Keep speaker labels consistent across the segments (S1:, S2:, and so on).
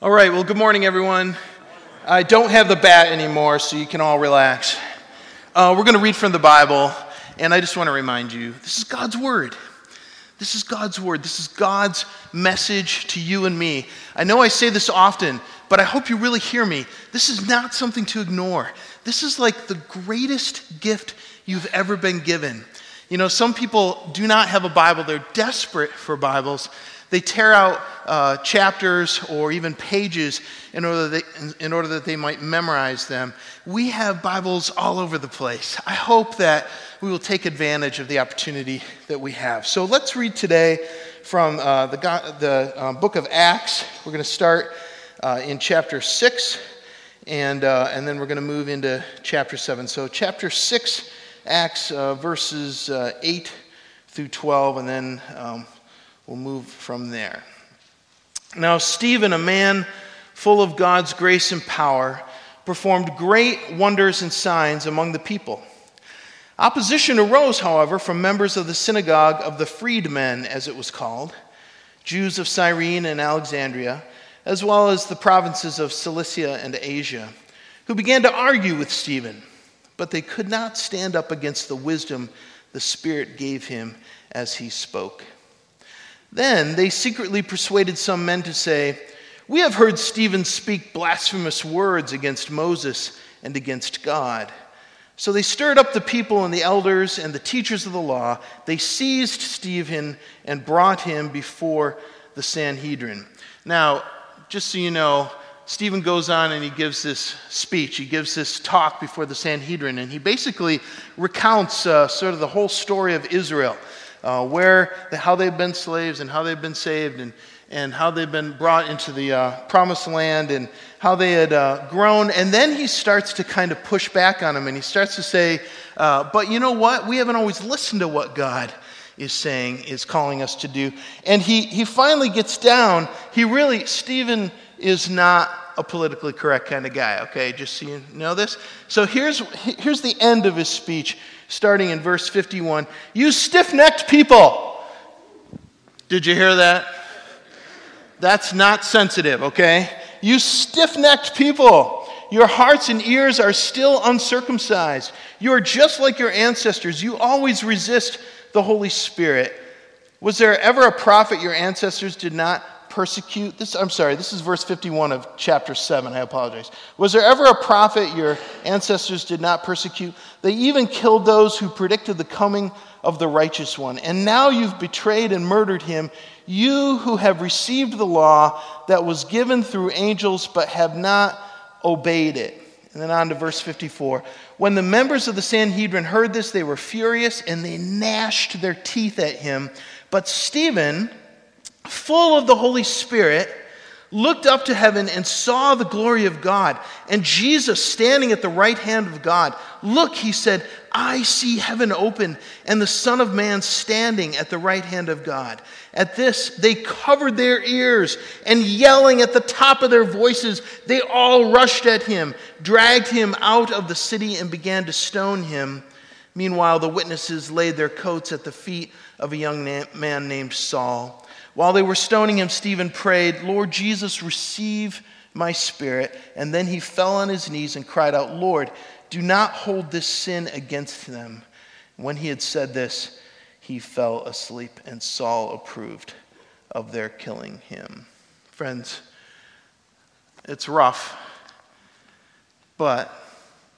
S1: All right, well, good morning, everyone. I don't have the bat anymore, so you can all relax. Uh, we're going to read from the Bible, and I just want to remind you this is God's Word. This is God's Word. This is God's message to you and me. I know I say this often, but I hope you really hear me. This is not something to ignore. This is like the greatest gift you've ever been given. You know, some people do not have a Bible, they're desperate for Bibles. They tear out uh, chapters or even pages in order, that they, in order that they might memorize them. We have Bibles all over the place. I hope that we will take advantage of the opportunity that we have. So let's read today from uh, the, the uh, book of Acts. We're going to start uh, in chapter 6, and, uh, and then we're going to move into chapter 7. So, chapter 6, Acts, uh, verses 8 through 12, and then um, We'll move from there. Now, Stephen, a man full of God's grace and power, performed great wonders and signs among the people. Opposition arose, however, from members of the synagogue of the freedmen, as it was called, Jews of Cyrene and Alexandria, as well as the provinces of Cilicia and Asia, who began to argue with Stephen, but they could not stand up against the wisdom the Spirit gave him as he spoke. Then they secretly persuaded some men to say, We have heard Stephen speak blasphemous words against Moses and against God. So they stirred up the people and the elders and the teachers of the law. They seized Stephen and brought him before the Sanhedrin. Now, just so you know, Stephen goes on and he gives this speech. He gives this talk before the Sanhedrin, and he basically recounts uh, sort of the whole story of Israel uh, where, how they've been slaves and how they've been saved and, and how they've been brought into the uh, promised land and how they had uh, grown. And then he starts to kind of push back on them and he starts to say, uh, But you know what? We haven't always listened to what God is saying, is calling us to do. And he, he finally gets down. He really, Stephen is not a politically correct kind of guy, okay? Just so you know this. So here's, here's the end of his speech starting in verse 51. You stiff necked people. Did you hear that? That's not sensitive, okay? You stiff necked people. Your hearts and ears are still uncircumcised. You are just like your ancestors. You always resist the Holy Spirit. Was there ever a prophet your ancestors did not persecute this i'm sorry this is verse 51 of chapter 7 i apologize was there ever a prophet your ancestors did not persecute they even killed those who predicted the coming of the righteous one. And now you've betrayed and murdered him you who have received the law that was given through angels but have not obeyed it. And then on to verse 54 when the members of the sanhedrin heard this they were furious and they gnashed their teeth at him. But stephen full of the Holy Spirit, looked up to heaven and saw the glory of God and Jesus standing at the right hand of God. Look, he said, I see heaven open and the Son of Man standing at the right hand of God. At this, they covered their ears and yelling at the top of their voices, they all rushed at him, dragged him out of the city, and began to stone him. Meanwhile, the witnesses laid their coats at the feet of a young man named Saul. While they were stoning him, Stephen prayed, Lord Jesus, receive my spirit. And then he fell on his knees and cried out, Lord, do not hold this sin against them. When he had said this, he fell asleep, and Saul approved of their killing him. Friends, it's rough, but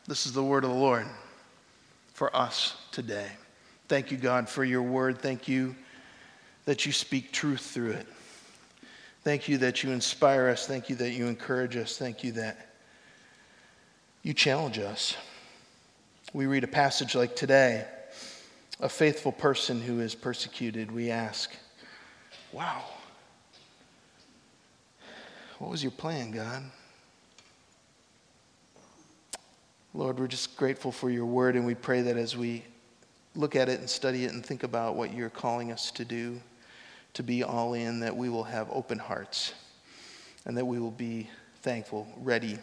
S1: this is the word of the Lord for us today. Thank you, God, for your word. Thank you that you speak truth through it. Thank you that you inspire us. Thank you that you encourage us. Thank you that you challenge us. We read a passage like today a faithful person who is persecuted. We ask, wow, what was your plan, God? Lord, we're just grateful for your word, and we pray that as we look at it and study it and think about what you're calling us to do, to be all in, that we will have open hearts and that we will be thankful, ready,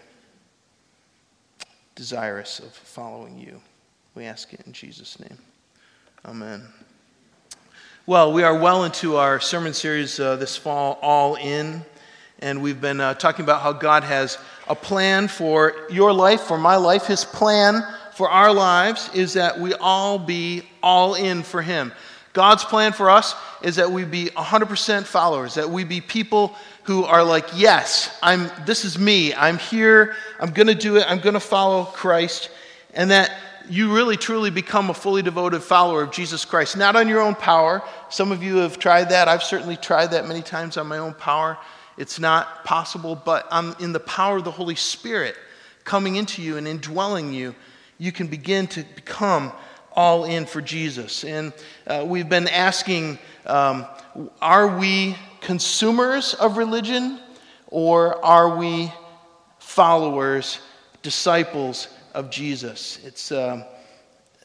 S1: desirous of following you. We ask it in Jesus' name. Amen. Well, we are well into our sermon series uh, this fall, All In. And we've been uh, talking about how God has a plan for your life, for my life. His plan for our lives is that we all be all in for Him. God's plan for us is that we be 100% followers, that we be people who are like, yes, I'm, this is me. I'm here. I'm going to do it. I'm going to follow Christ. And that you really truly become a fully devoted follower of Jesus Christ, not on your own power. Some of you have tried that. I've certainly tried that many times on my own power. It's not possible, but I'm in the power of the Holy Spirit coming into you and indwelling you. You can begin to become all in for Jesus. And uh, we've been asking um, are we consumers of religion or are we followers, disciples of Jesus. It's uh,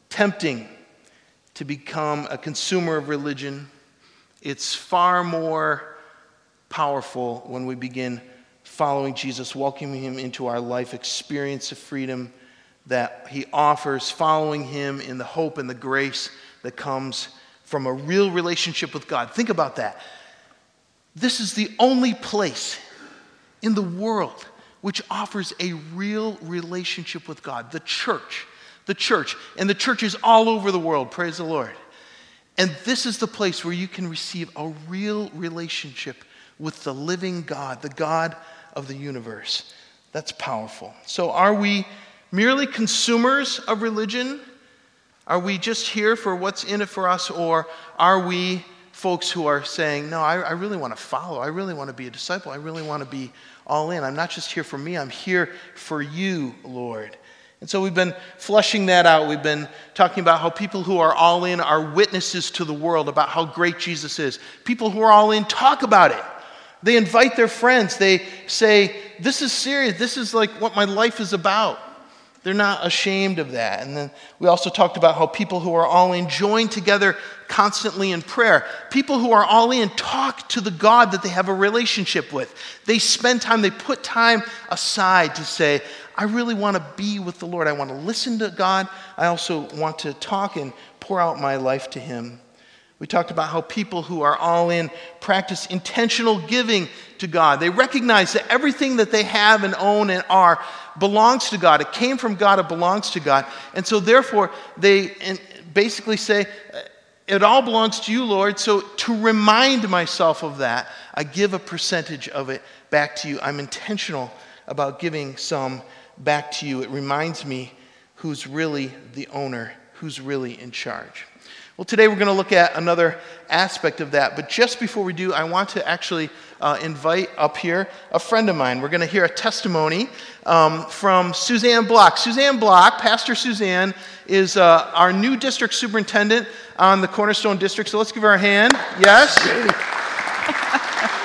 S1: tempting to become a consumer of religion. It's far more powerful when we begin following Jesus, welcoming him into our life experience of freedom that he offers, following him in the hope and the grace that comes from a real relationship with God. Think about that. This is the only place in the world which offers a real relationship with God, the church. The church. And the church is all over the world, praise the Lord. And this is the place where you can receive a real relationship with the living God, the God of the universe. That's powerful. So, are we merely consumers of religion? Are we just here for what's in it for us? Or are we folks who are saying, No, I, I really want to follow. I really want to be a disciple. I really want to be all in. I'm not just here for me, I'm here for you, Lord. And so we've been fleshing that out. We've been talking about how people who are all in are witnesses to the world about how great Jesus is. People who are all in talk about it. They invite their friends. They say, This is serious. This is like what my life is about. They're not ashamed of that. And then we also talked about how people who are all in join together constantly in prayer. People who are all in talk to the God that they have a relationship with. They spend time, they put time aside to say, I really want to be with the Lord. I want to listen to God. I also want to talk and pour out my life to Him. We talked about how people who are all in practice intentional giving to God. They recognize that everything that they have and own and are belongs to God. It came from God, it belongs to God. And so, therefore, they basically say, It all belongs to you, Lord. So, to remind myself of that, I give a percentage of it back to you. I'm intentional about giving some back to you. It reminds me who's really the owner, who's really in charge. Well, today we're going to look at another aspect of that. But just before we do, I want to actually uh, invite up here a friend of mine. We're going to hear a testimony um, from Suzanne Block. Suzanne Block, Pastor Suzanne, is uh, our new district superintendent on the Cornerstone District. So let's give her a hand. Yes?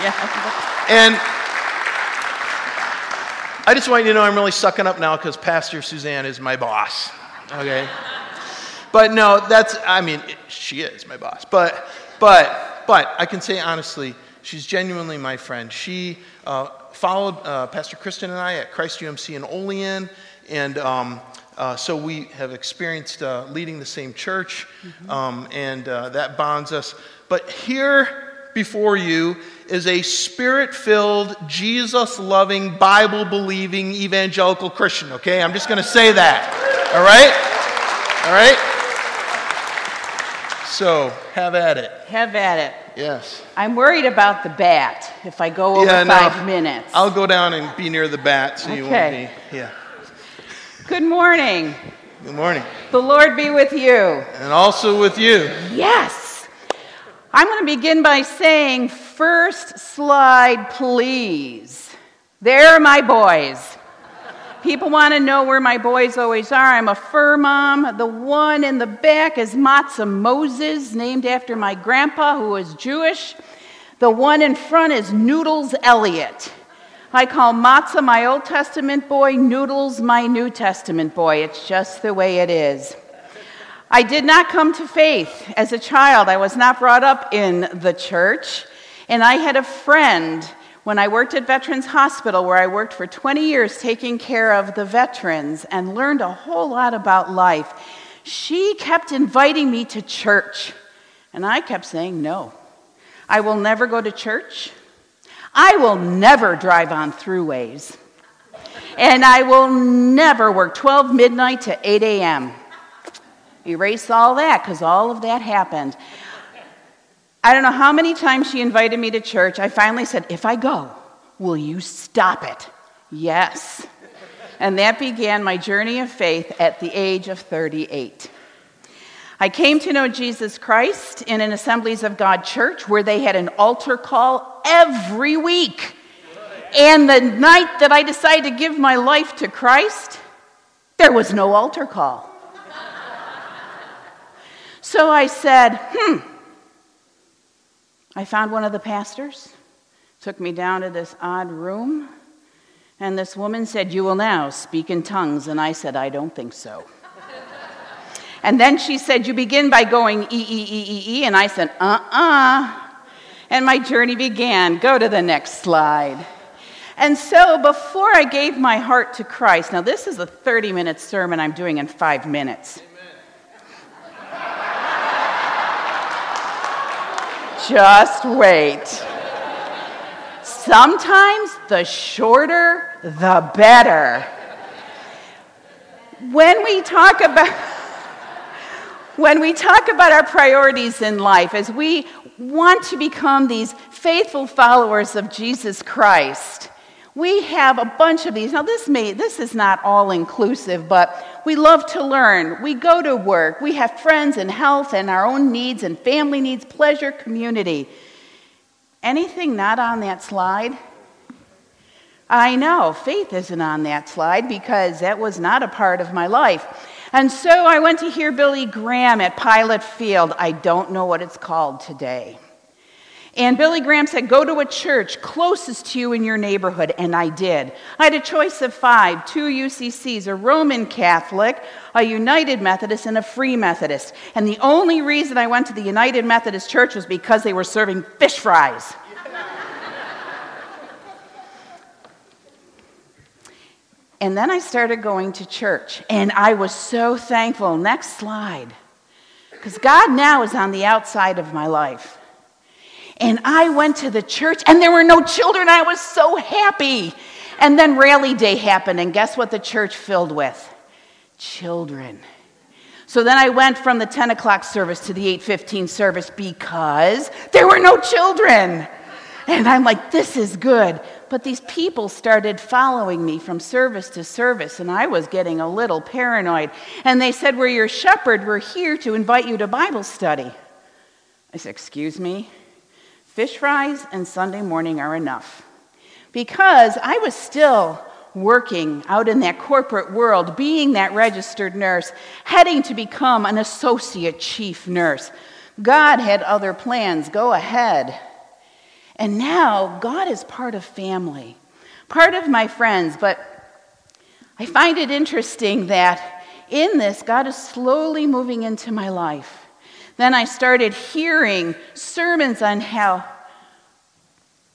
S1: yeah. And I just want you to know I'm really sucking up now because Pastor Suzanne is my boss. Okay? But no, that's, I mean, she is my boss. But, but, but I can say honestly, she's genuinely my friend. She uh, followed uh, Pastor Kristen and I at Christ UMC in Olean, and um, uh, so we have experienced uh, leading the same church, mm-hmm. um, and uh, that bonds us. But here before you is a spirit filled, Jesus loving, Bible believing evangelical Christian, okay? I'm just going to say that, all right? All right? So, have at it.
S2: Have at it.
S1: Yes.
S2: I'm worried about the bat if I go over yeah, five minutes.
S1: I'll go down and be near the bat so okay. you won't be. Yeah.
S2: Good morning.
S1: Good morning.
S2: The Lord be with you.
S1: And also with you.
S2: Yes. I'm going to begin by saying, first slide, please. There are my boys. People want to know where my boys always are. I'm a fur mom. The one in the back is Matzah Moses, named after my grandpa, who was Jewish. The one in front is Noodles Elliott. I call Matzah my Old Testament boy, Noodles my New Testament boy. It's just the way it is. I did not come to faith as a child. I was not brought up in the church. And I had a friend when I worked at Veterans Hospital, where I worked for 20 years taking care of the veterans and learned a whole lot about life, she kept inviting me to church. And I kept saying, no, I will never go to church. I will never drive on throughways. And I will never work 12 midnight to 8 a.m. Erase all that because all of that happened. I don't know how many times she invited me to church. I finally said, If I go, will you stop it? Yes. And that began my journey of faith at the age of 38. I came to know Jesus Christ in an Assemblies of God church where they had an altar call every week. And the night that I decided to give my life to Christ, there was no altar call. so I said, hmm. I found one of the pastors, took me down to this odd room, and this woman said, You will now speak in tongues. And I said, I don't think so. And then she said, You begin by going E, E, E, E, E. And I said, Uh uh. And my journey began. Go to the next slide. And so before I gave my heart to Christ, now this is a 30 minute sermon I'm doing in five minutes. Just wait. Sometimes the shorter, the better. When we talk about when we talk about our priorities in life, as we want to become these faithful followers of Jesus Christ, we have a bunch of these. Now, this, may, this is not all inclusive, but we love to learn. We go to work. We have friends and health and our own needs and family needs, pleasure, community. Anything not on that slide? I know, faith isn't on that slide because that was not a part of my life. And so I went to hear Billy Graham at Pilot Field. I don't know what it's called today. And Billy Graham said, Go to a church closest to you in your neighborhood. And I did. I had a choice of five two UCCs, a Roman Catholic, a United Methodist, and a Free Methodist. And the only reason I went to the United Methodist Church was because they were serving fish fries. And then I started going to church, and I was so thankful. Next slide. Because God now is on the outside of my life. And I went to the church, and there were no children. I was so happy. And then rally day happened, and guess what the church filled with? Children. So then I went from the 10 o'clock service to the 8:15 service because there were no children. And I'm like, this is good. But these people started following me from service to service, and I was getting a little paranoid. And they said, We're your shepherd. We're here to invite you to Bible study. I said, Excuse me? Fish fries and Sunday morning are enough. Because I was still working out in that corporate world, being that registered nurse, heading to become an associate chief nurse. God had other plans. Go ahead. And now God is part of family, part of my friends. But I find it interesting that in this, God is slowly moving into my life. Then I started hearing sermons on how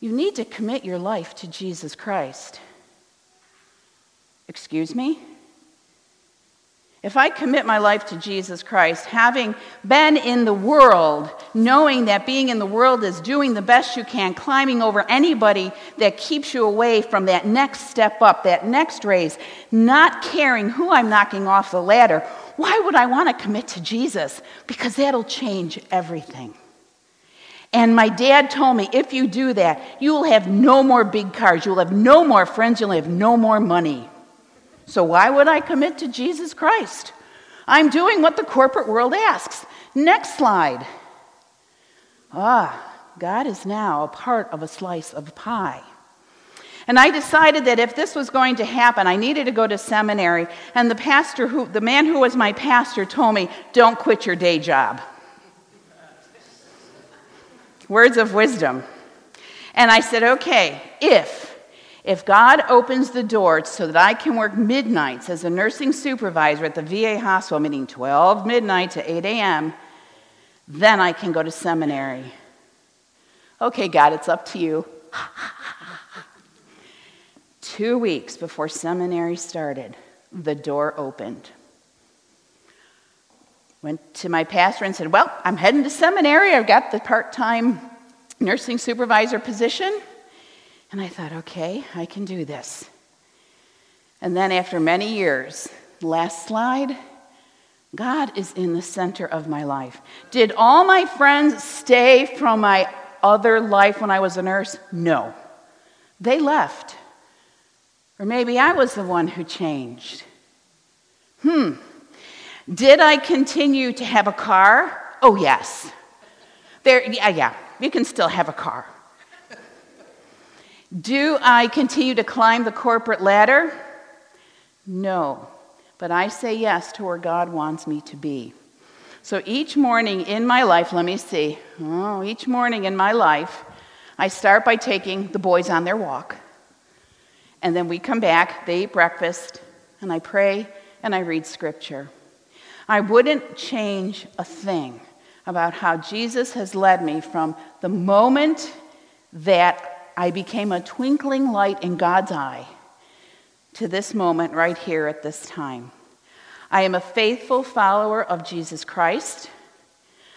S2: you need to commit your life to Jesus Christ. Excuse me? If I commit my life to Jesus Christ, having been in the world, knowing that being in the world is doing the best you can, climbing over anybody that keeps you away from that next step up, that next raise, not caring who I'm knocking off the ladder, why would I want to commit to Jesus? Because that'll change everything. And my dad told me if you do that, you will have no more big cars, you'll have no more friends, you'll have no more money. So why would I commit to Jesus Christ? I'm doing what the corporate world asks. Next slide. Ah, God is now a part of a slice of pie. And I decided that if this was going to happen, I needed to go to seminary. And the pastor who, the man who was my pastor told me, don't quit your day job. Words of wisdom. And I said, okay, if if God opens the door so that I can work midnights as a nursing supervisor at the VA hospital, meaning 12 midnight to 8 a.m., then I can go to seminary. Okay, God, it's up to you. Two weeks before seminary started, the door opened. Went to my pastor and said, Well, I'm heading to seminary. I've got the part time nursing supervisor position. And I thought, okay, I can do this. And then after many years, last slide, God is in the center of my life. Did all my friends stay from my other life when I was a nurse? No. They left. Or maybe I was the one who changed. Hmm. Did I continue to have a car? Oh, yes. There, yeah, yeah, you can still have a car. Do I continue to climb the corporate ladder? No, but I say yes to where God wants me to be. So each morning in my life, let me see, oh, each morning in my life, I start by taking the boys on their walk. And then we come back, they eat breakfast, and I pray and I read scripture. I wouldn't change a thing about how Jesus has led me from the moment that I became a twinkling light in God's eye to this moment right here at this time. I am a faithful follower of Jesus Christ.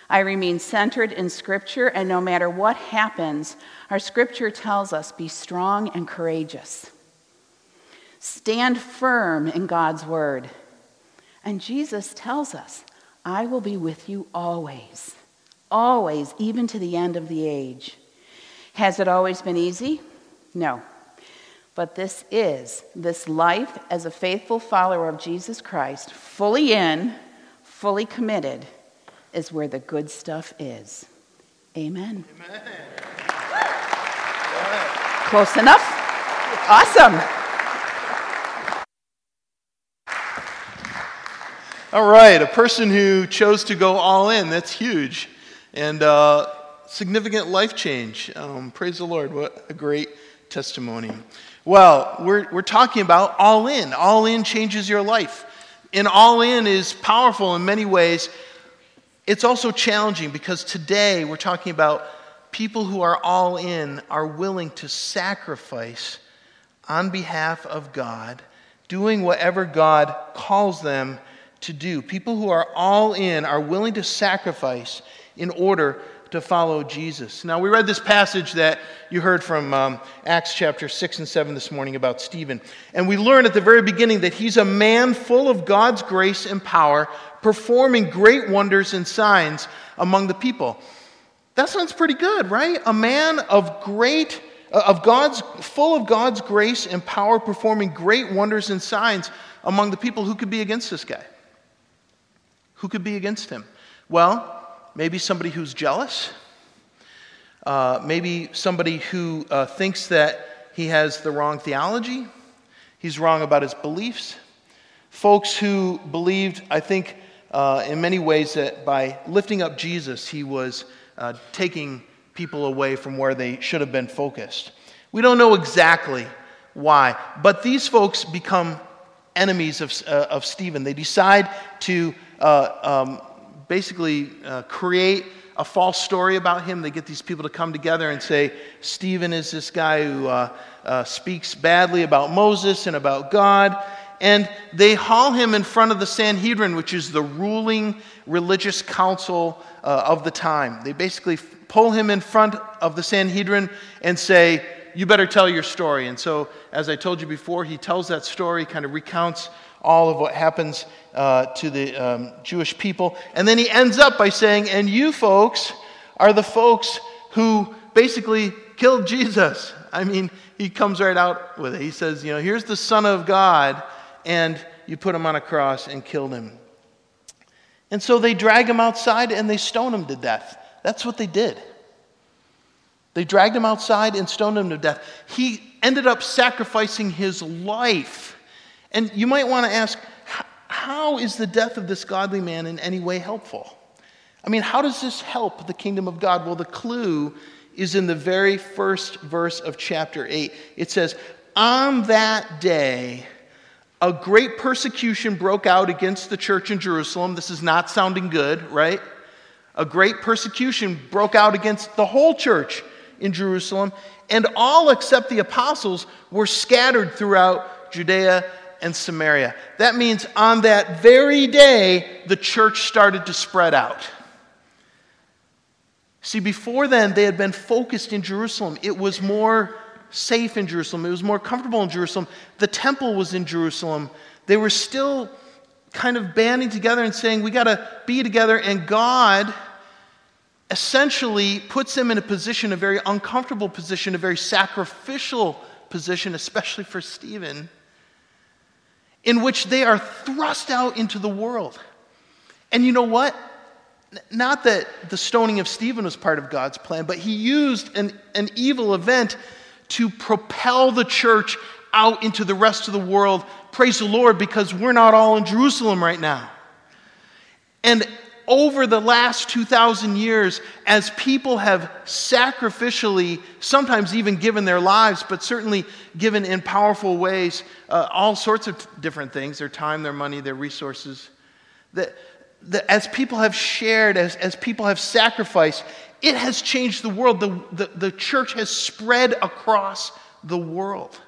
S2: I remain centered in Scripture, and no matter what happens, our Scripture tells us be strong and courageous. Stand firm in God's Word. And Jesus tells us, I will be with you always, always, even to the end of the age. Has it always been easy? No. But this is, this life as a faithful follower of Jesus Christ, fully in, fully committed, is where the good stuff is. Amen. Amen. Close enough? Awesome.
S1: All right, a person who chose to go all in, that's huge. And uh, significant life change. Um, praise the Lord. What a great testimony. Well, we're, we're talking about all in. All in changes your life. And all in is powerful in many ways. It's also challenging because today we're talking about people who are all in are willing to sacrifice on behalf of God, doing whatever God calls them to do. People who are all in are willing to sacrifice in order to follow Jesus. Now, we read this passage that you heard from um, Acts chapter 6 and 7 this morning about Stephen. And we learn at the very beginning that he's a man full of God's grace and power, performing great wonders and signs among the people. That sounds pretty good, right? A man of great uh, of God's full of God's grace and power performing great wonders and signs among the people who could be against this guy. Who could be against him? Well, maybe somebody who's jealous. Uh, maybe somebody who uh, thinks that he has the wrong theology. He's wrong about his beliefs. Folks who believed, I think, uh, in many ways, that by lifting up Jesus, he was uh, taking people away from where they should have been focused. We don't know exactly why, but these folks become enemies of, uh, of Stephen. They decide to uh, um, basically uh, create a false story about him. They get these people to come together and say, Stephen is this guy who uh, uh, speaks badly about Moses and about God. And they haul him in front of the Sanhedrin, which is the ruling religious council uh, of the time. They basically pull him in front of the Sanhedrin and say, You better tell your story. And so, as I told you before, he tells that story, kind of recounts all of what happens uh, to the um, Jewish people. And then he ends up by saying, And you folks are the folks who basically killed Jesus. I mean, he comes right out with it. He says, You know, here's the Son of God, and you put him on a cross and killed him. And so they drag him outside and they stone him to death. That's what they did. They dragged him outside and stoned him to death. He ended up sacrificing his life and you might want to ask, how is the death of this godly man in any way helpful? I mean, how does this help the kingdom of God? Well, the clue is in the very first verse of chapter 8. It says, On that day, a great persecution broke out against the church in Jerusalem. This is not sounding good, right? A great persecution broke out against the whole church in Jerusalem, and all except the apostles were scattered throughout Judea and Samaria. That means on that very day, the church started to spread out. See, before then, they had been focused in Jerusalem. It was more safe in Jerusalem, it was more comfortable in Jerusalem. The temple was in Jerusalem. They were still kind of banding together and saying, We got to be together. And God essentially puts them in a position, a very uncomfortable position, a very sacrificial position, especially for Stephen, in which they are thrust out into the world. And you know what? Not that the stoning of Stephen was part of God's plan, but he used an, an evil event to propel the church out into the rest of the world. Praise the Lord, because we're not all in Jerusalem right now. And over the last 2,000 years, as people have sacrificially, sometimes even given their lives, but certainly given in powerful ways, uh, all sorts of different things their time, their money, their resources, that, that as people have shared, as, as people have sacrificed, it has changed the world. The, the, the church has spread across the world.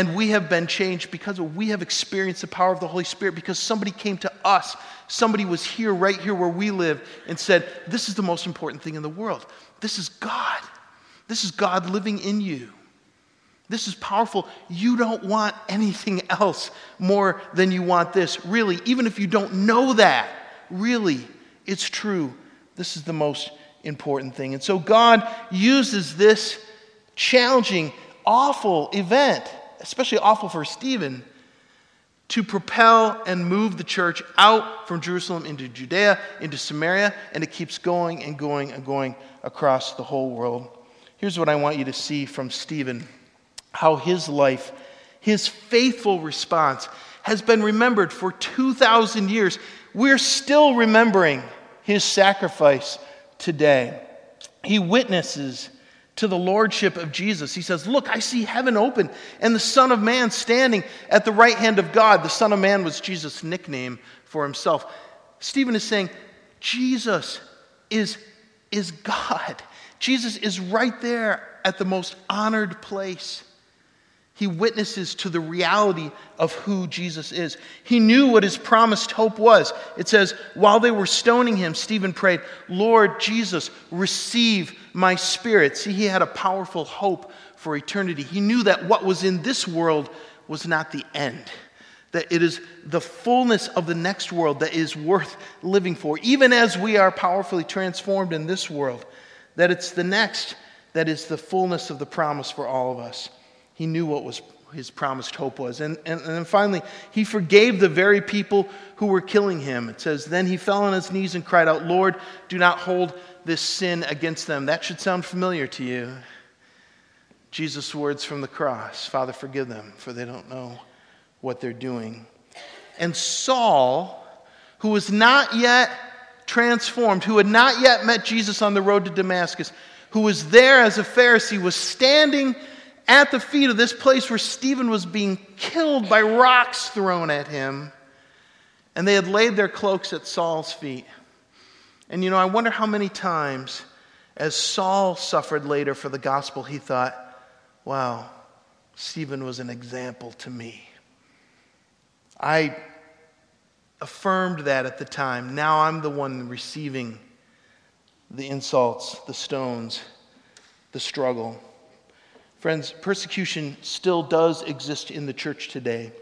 S1: And we have been changed because we have experienced the power of the Holy Spirit because somebody came to us. Somebody was here, right here where we live, and said, This is the most important thing in the world. This is God. This is God living in you. This is powerful. You don't want anything else more than you want this. Really, even if you don't know that, really, it's true. This is the most important thing. And so God uses this challenging, awful event especially awful for Stephen, to propel and move the church out from Jerusalem into Judea, into Samaria, and it keeps going and going and going across the whole world. Here's what I want you to see from Stephen how his life, his faithful response, has been remembered for 2,000 years. We're still remembering his sacrifice today. He witnesses to the lordship of Jesus. He says, Look, I see heaven open and the Son of Man standing at the right hand of God. The Son of Man was Jesus' nickname for himself. Stephen is saying, Jesus is, is God. Jesus is right there at the most honored place. He witnesses to the reality of who Jesus is. He knew what his promised hope was. It says, while they were stoning him, Stephen prayed, Lord Jesus, receive my spirit. See, he had a powerful hope for eternity. He knew that what was in this world was not the end, that it is the fullness of the next world that is worth living for, even as we are powerfully transformed in this world, that it's the next that is the fullness of the promise for all of us. He knew what was his promised hope was. And, and, and then finally, he forgave the very people who were killing him. It says, Then he fell on his knees and cried out, Lord, do not hold this sin against them. That should sound familiar to you. Jesus' words from the cross Father, forgive them, for they don't know what they're doing. And Saul, who was not yet transformed, who had not yet met Jesus on the road to Damascus, who was there as a Pharisee, was standing at the feet of this place where Stephen was being killed by rocks thrown at him. And they had laid their cloaks at Saul's feet. And you know, I wonder how many times, as Saul suffered later for the gospel, he thought, wow, Stephen was an example to me. I affirmed that at the time. Now I'm the one receiving the insults, the stones, the struggle. Friends, persecution still does exist in the church today.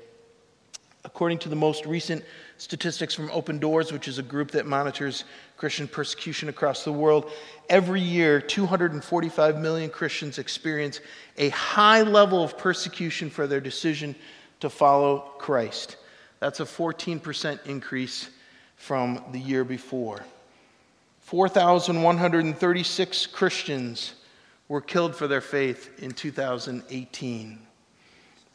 S1: According to the most recent statistics from Open Doors, which is a group that monitors Christian persecution across the world, every year 245 million Christians experience a high level of persecution for their decision to follow Christ. That's a 14% increase from the year before. 4,136 Christians were killed for their faith in 2018.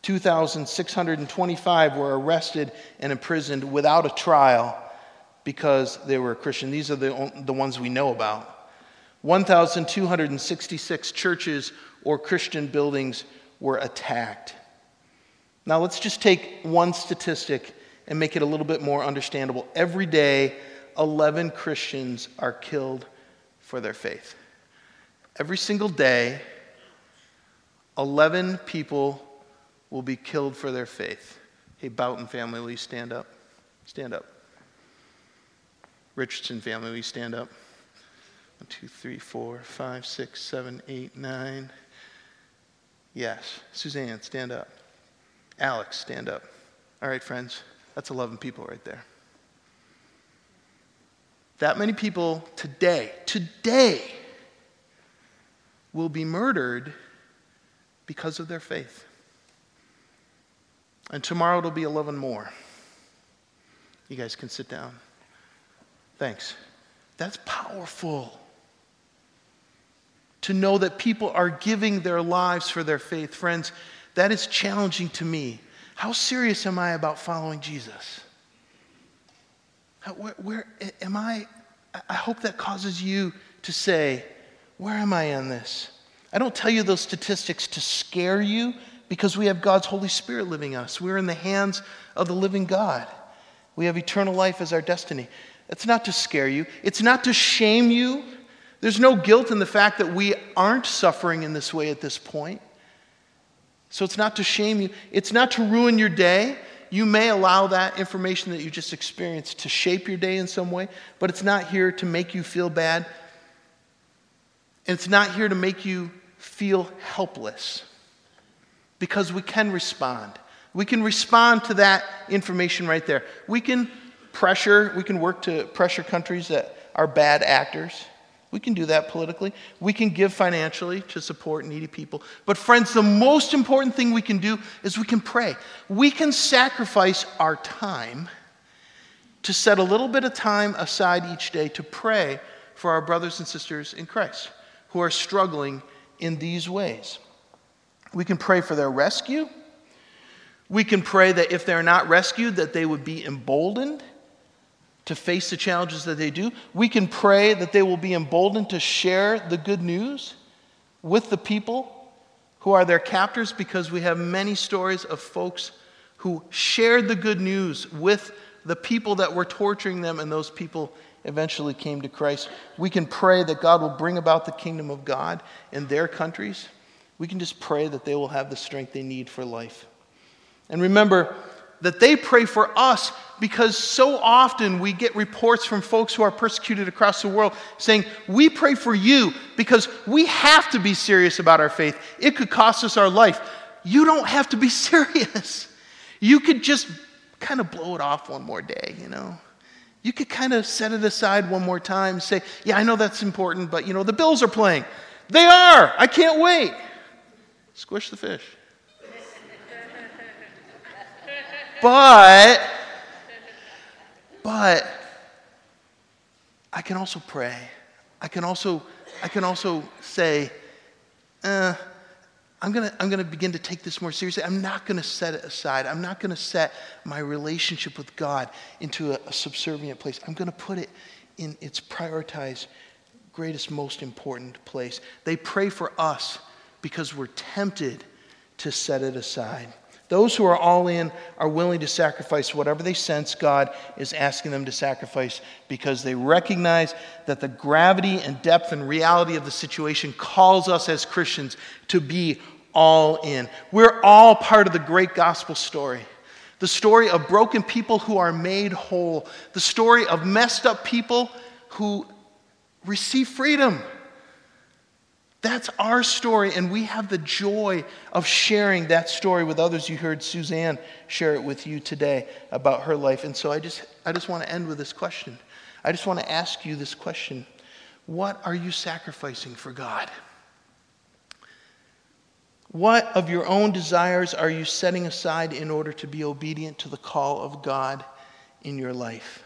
S1: 2,625 were arrested and imprisoned without a trial because they were a Christian. These are the, the ones we know about. 1,266 churches or Christian buildings were attacked. Now, let's just take one statistic and make it a little bit more understandable. Every day, 11 Christians are killed for their faith. Every single day, 11 people will be killed for their faith. Hey, Boughton family, will you stand up? Stand up. Richardson family, will you stand up? One, two, three, four, five, six, seven, eight, nine, Yes. Suzanne, stand up. Alex, stand up. All right, friends, that's 11 people right there. That many people today, today, will be murdered because of their faith. And tomorrow it'll be 11 more. You guys can sit down. Thanks. That's powerful. To know that people are giving their lives for their faith. Friends, that is challenging to me. How serious am I about following Jesus? Where, where am I? I hope that causes you to say, Where am I in this? I don't tell you those statistics to scare you because we have God's Holy Spirit living us. We're in the hands of the living God. We have eternal life as our destiny. It's not to scare you, it's not to shame you. There's no guilt in the fact that we aren't suffering in this way at this point. So it's not to shame you, it's not to ruin your day. You may allow that information that you just experienced to shape your day in some way, but it's not here to make you feel bad. And it's not here to make you feel helpless because we can respond. We can respond to that information right there. We can pressure, we can work to pressure countries that are bad actors. We can do that politically. We can give financially to support needy people. But, friends, the most important thing we can do is we can pray. We can sacrifice our time to set a little bit of time aside each day to pray for our brothers and sisters in Christ who are struggling in these ways. We can pray for their rescue. We can pray that if they're not rescued, that they would be emboldened to face the challenges that they do. We can pray that they will be emboldened to share the good news with the people who are their captors because we have many stories of folks who shared the good news with the people that were torturing them, and those people eventually came to Christ. We can pray that God will bring about the kingdom of God in their countries. We can just pray that they will have the strength they need for life. And remember, that they pray for us because so often we get reports from folks who are persecuted across the world saying, We pray for you because we have to be serious about our faith. It could cost us our life. You don't have to be serious. You could just kind of blow it off one more day, you know? You could kind of set it aside one more time, say, Yeah, I know that's important, but you know, the Bills are playing. They are. I can't wait. Squish the fish. But, but, I can also pray. I can also, I can also say, uh, I'm going to I'm going to begin to take this more seriously. I'm not going to set it aside. I'm not going to set my relationship with God into a, a subservient place. I'm going to put it in its prioritized, greatest, most important place. They pray for us because we're tempted to set it aside. Those who are all in are willing to sacrifice whatever they sense God is asking them to sacrifice because they recognize that the gravity and depth and reality of the situation calls us as Christians to be all in. We're all part of the great gospel story. The story of broken people who are made whole. The story of messed up people who receive freedom. That's our story, and we have the joy of sharing that story with others. You heard Suzanne share it with you today about her life. And so I just, I just want to end with this question. I just want to ask you this question What are you sacrificing for God? What of your own desires are you setting aside in order to be obedient to the call of God in your life?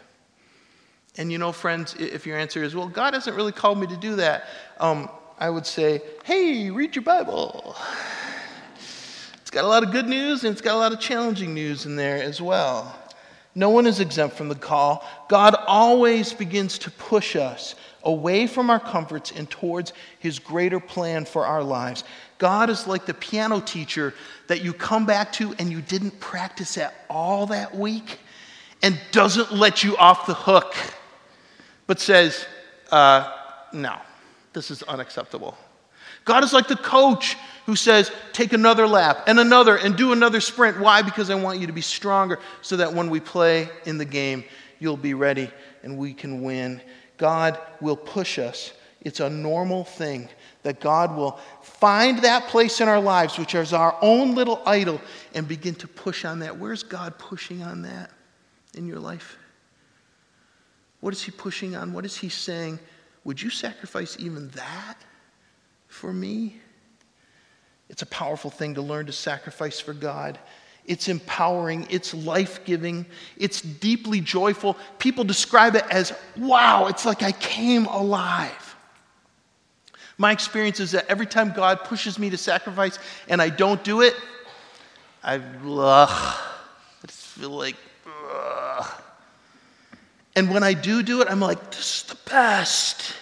S1: And you know, friends, if your answer is, well, God hasn't really called me to do that, um, I would say, hey, read your Bible. It's got a lot of good news and it's got a lot of challenging news in there as well. No one is exempt from the call. God always begins to push us away from our comforts and towards his greater plan for our lives. God is like the piano teacher that you come back to and you didn't practice at all that week and doesn't let you off the hook, but says, uh, no. This is unacceptable. God is like the coach who says, Take another lap and another and do another sprint. Why? Because I want you to be stronger so that when we play in the game, you'll be ready and we can win. God will push us. It's a normal thing that God will find that place in our lives, which is our own little idol, and begin to push on that. Where's God pushing on that in your life? What is He pushing on? What is He saying? Would you sacrifice even that for me? It's a powerful thing to learn to sacrifice for God. It's empowering, it's life giving, it's deeply joyful. People describe it as wow, it's like I came alive. My experience is that every time God pushes me to sacrifice and I don't do it, I, ugh, I just feel like. And when I do do it, I'm like, this is the best.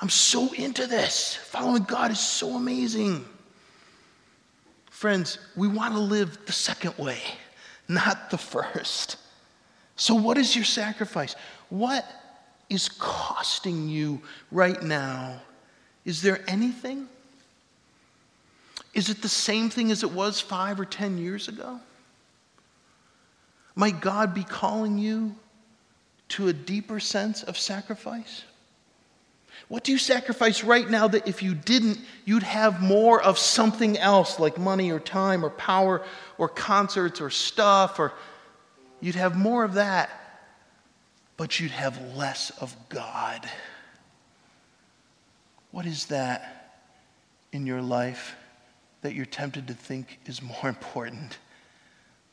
S1: I'm so into this. Following God is so amazing. Friends, we want to live the second way, not the first. So, what is your sacrifice? What is costing you right now is there anything? Is it the same thing as it was five or ten years ago? Might God be calling you to a deeper sense of sacrifice? What do you sacrifice right now that if you didn't, you'd have more of something else like money or time or power or concerts or stuff, or you'd have more of that, but you'd have less of God? What is that in your life that you're tempted to think is more important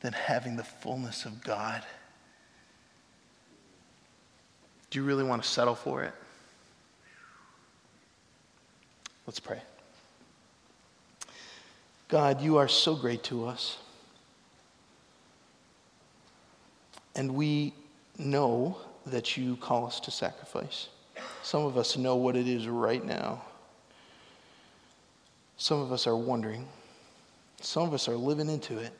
S1: than having the fullness of God? Do you really want to settle for it? Let's pray. God, you are so great to us. And we know that you call us to sacrifice. Some of us know what it is right now. Some of us are wondering. Some of us are living into it.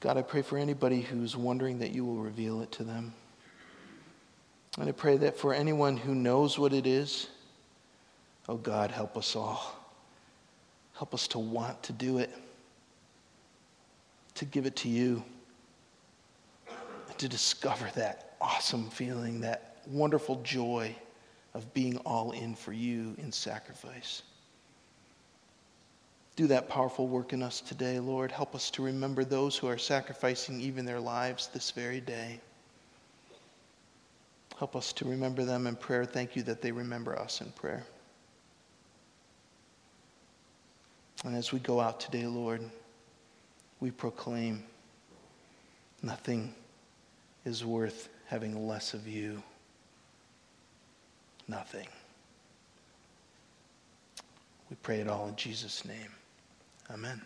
S1: God, I pray for anybody who's wondering that you will reveal it to them. And I pray that for anyone who knows what it is, oh God, help us all. Help us to want to do it, to give it to you, to discover that awesome feeling, that wonderful joy of being all in for you in sacrifice. Do that powerful work in us today, Lord. Help us to remember those who are sacrificing even their lives this very day. Help us to remember them in prayer. Thank you that they remember us in prayer. And as we go out today, Lord, we proclaim nothing is worth having less of you nothing. We pray it all in Jesus' name. Amen.